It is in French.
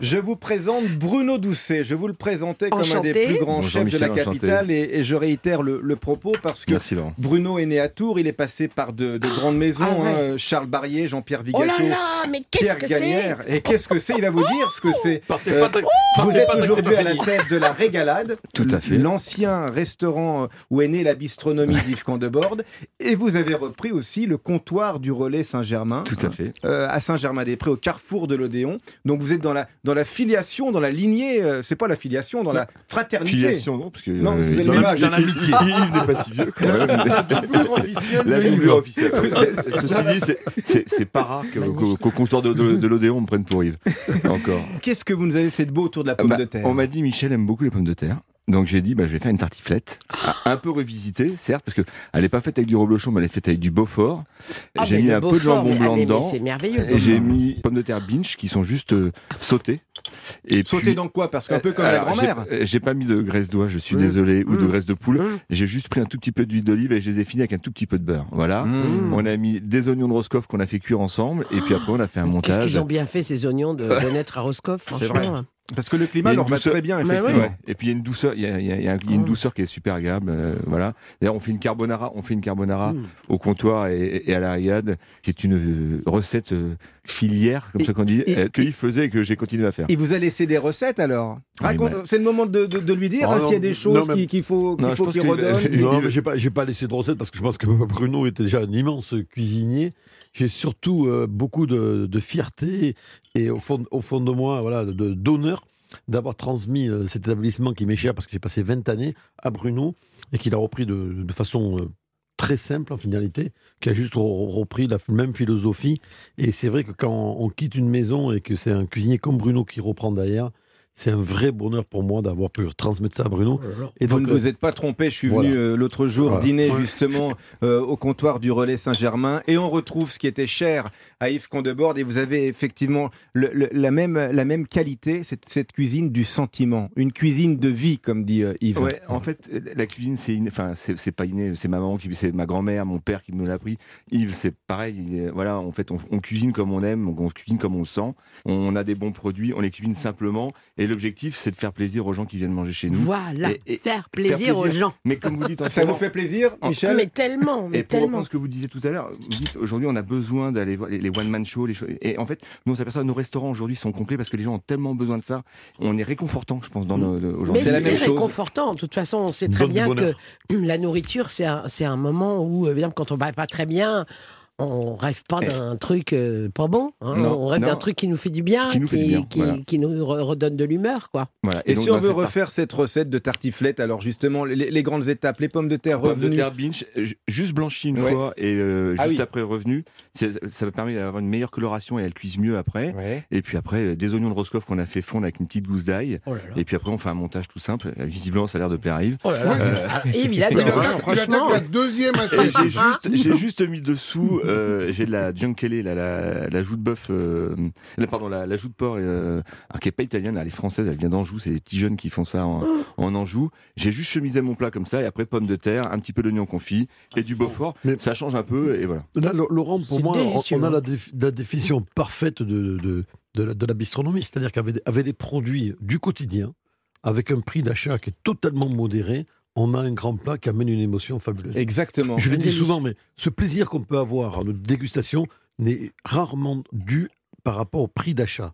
Je vous présente Bruno Doucet. Je vous le présentais comme un des plus grands Bonjour chefs de la capitale et, et je réitère le, le propos parce que Merci. Bruno est né à Tours, il est passé par de, de grandes maisons, Ah ouais. hein, Charles Barrier, Jean-Pierre Oh Vigato, là là, mais qu'est-ce Pierre que Gagnère. Et qu'est-ce que c'est? Il va vous dire ce que c'est. Euh, Vous êtes aujourd'hui à la tête de la Régalade, Tout à fait. l'ancien restaurant où est née la bistronomie d'Yves Candeborde, et vous avez repris aussi le comptoir du relais Saint-Germain. Tout à fait. euh, à Saint-Germain-des-Prés, au carrefour de l'Odéon. Donc vous êtes dans la, dans la filiation, dans la lignée, euh, c'est pas la filiation, dans la fraternité. Filiation, non Parce que Non, euh, vous avez dans l'image. la- Yves Yves n'est pas si vieux quand même. La doublure officielle. Ceci dit, c'est- c'est c'est pas rare que- qu'au qu'au comptoir de, de, de l'Odéon, on me prenne pour Yves. Encore. Qu'est-ce que vous nous avez fait de beau autour de la pomme Bah, de terre on m'a dit Michel aime beaucoup les pommes de terre. Donc j'ai dit bah, je vais faire une tartiflette, un peu revisitée, certes, parce que elle n'est pas faite avec du reblochon, mais elle est faite avec du Beaufort. Ah, j'ai mis un peu de jambon mais- blanc ah, mais- dedans. C'est merveilleux. Et J'ai mis pommes de terre binge qui sont juste euh, sautées. Et Sauter puis- dans quoi? Parce qu'un peu comme la grand-mère. j'ai- J'ai pas mis de graisse d'oie, je suis Mmh. désolé, ou de Mmh. graisse de poule. Mmh. J'ai juste pris un tout petit peu d'huile d'olive et je les ai finis avec un tout petit peu de beurre. Voilà. Mmh. On a mis des oignons de Roscoff qu'on a fait cuire ensemble et puis après on a fait un Qu'est-ce montage. qu'ils ont bien fait ces oignons de, de naître à Roscoff, franchement. Parce que le climat leur va très bien, effectivement. Ouais. Et puis il y a une douceur, il y a, y a- y a une Mmh. douceur qui est super agréable. euh, voilà. D'ailleurs, on fait une carbonara, on fait une carbonara Mmh. au comptoir et, et à la Riyad, qui est une euh, recette euh, filière, comme Et- ça qu'on dit, Yves faisait et que j'ai continué à faire. Il vous a laissé des recettes alors? C'est le moment de, de- de lui dire Ah, hein, s'il y a des choses mais- qu'il faut qu'il faut qu'il qu'il- redonne. il- Non, mais j'ai pas, pas laissé de recette parce que je pense que Bruno était déjà un immense cuisinier. J'ai surtout euh, beaucoup de, de fierté et au fond, au fond de moi, voilà, de d'honneur d'avoir transmis euh, cet établissement qui m'est cher parce que j'ai passé 20 années à Bruno et qu'il a repris de, de façon euh, très simple en finalité, qui a juste re- repris la même philosophie. Et c'est vrai que quand on quitte une maison et que c'est un cuisinier comme Bruno qui reprend derrière, c'est un vrai bonheur pour moi d'avoir pu transmettre ça à Bruno. Et Vous ne vous êtes pas trompé, je suis Voilà. venu euh, l'autre jour Voilà. dîner justement euh, au comptoir du Relais Saint-Germain et on retrouve ce qui était cher à Yves Condeborde et vous avez effectivement le- le- la, même, la même qualité, cette, cette cuisine du sentiment, une cuisine de vie comme dit euh, Yves. Ouais, en fait, euh, la cuisine, c'est enfin, pas inné, c'est ma maman qui, c'est ma grand-mère, mon père qui me l'a appris. Yves, c'est pareil. il voilà, en fait, on, on cuisine comme on aime, on cuisine comme on le sent. On a des bons produits, on les cuisine simplement. Et l'objectif, c'est de faire plaisir aux gens qui viennent manger chez nous. Voilà, Et- et faire plaisir aux plaisir. gens. Mais comme vous dites, en Ça vous fait plaisir, Michel Mais tellement, mais Et pour tellement. reprendre ce que vous disiez tout à l'heure, vous dites aujourd'hui on a besoin d'aller voir les, les one-man shows. Les choses. Et en fait, nous on s'aperçoit que nos restaurants aujourd'hui sont complets parce que les gens ont tellement besoin de ça. On est réconfortant, je pense, dans nos, Mais aujourd'hui. C'est la même c'est chose. réconfortant. De toute façon, on sait très Donne bien que la nourriture, c'est un, c'est un moment où, évidemment, quand on va pas très bien, on rêve pas d'un truc euh, pas bon. hein. Non, on rêve d'un truc qui nous fait du bien, Qui nous fait du bien, qui, voilà. qui nous re- redonne de l'humeur, quoi. Voilà. Et, donc, si on veut refaire cette recette de tartiflette, alors justement, les, les grandes étapes, les pommes de terre Pommes de revenues. terre binge, euh, ju- juste blanchie une Ouais. fois et euh, Ah juste oui. après revenu, c'est- ça va permettre d'avoir une meilleure coloration et elle cuise mieux après. Ouais. Et puis après, des oignons de Roscoff qu'on a fait fondre avec une petite gousse d'ail. Oh. Et puis après, on fait un montage tout simple. Visiblement, ça a l'air de plaire à Yves. Oh là là. Euh, Ah, Yves, il adore, hein, franchement. la deuxième Et assiette. J'ai juste, j'ai juste mis dessous, euh, j'ai de la giancelle, la, la, la joue de bœuf, euh, la- pardon, la, la joue de porc, euh, qui est pas italienne, elle est française, elle vient d'Anjou, c'est des petits jeunes qui font ça en, en Anjou. J'ai juste chemisé mon plat comme ça, et après pommes de terre, un petit peu d'oignon confit et du Beaufort. Mais- Ça change un peu, et voilà. Là, Laurent, pour moi, on- délicieux, on a hein. la, défi- la définition parfaite de, de, de la, de la bistronomie, c'est-à-dire qu'avec avec des produits du quotidien, avec un prix d'achat qui est totalement modéré, on a un grand plat qui amène une émotion fabuleuse. Exactement. Je le dis souvent, mais ce plaisir qu'on peut avoir à notre dégustation n'est rarement dû par rapport au prix d'achat.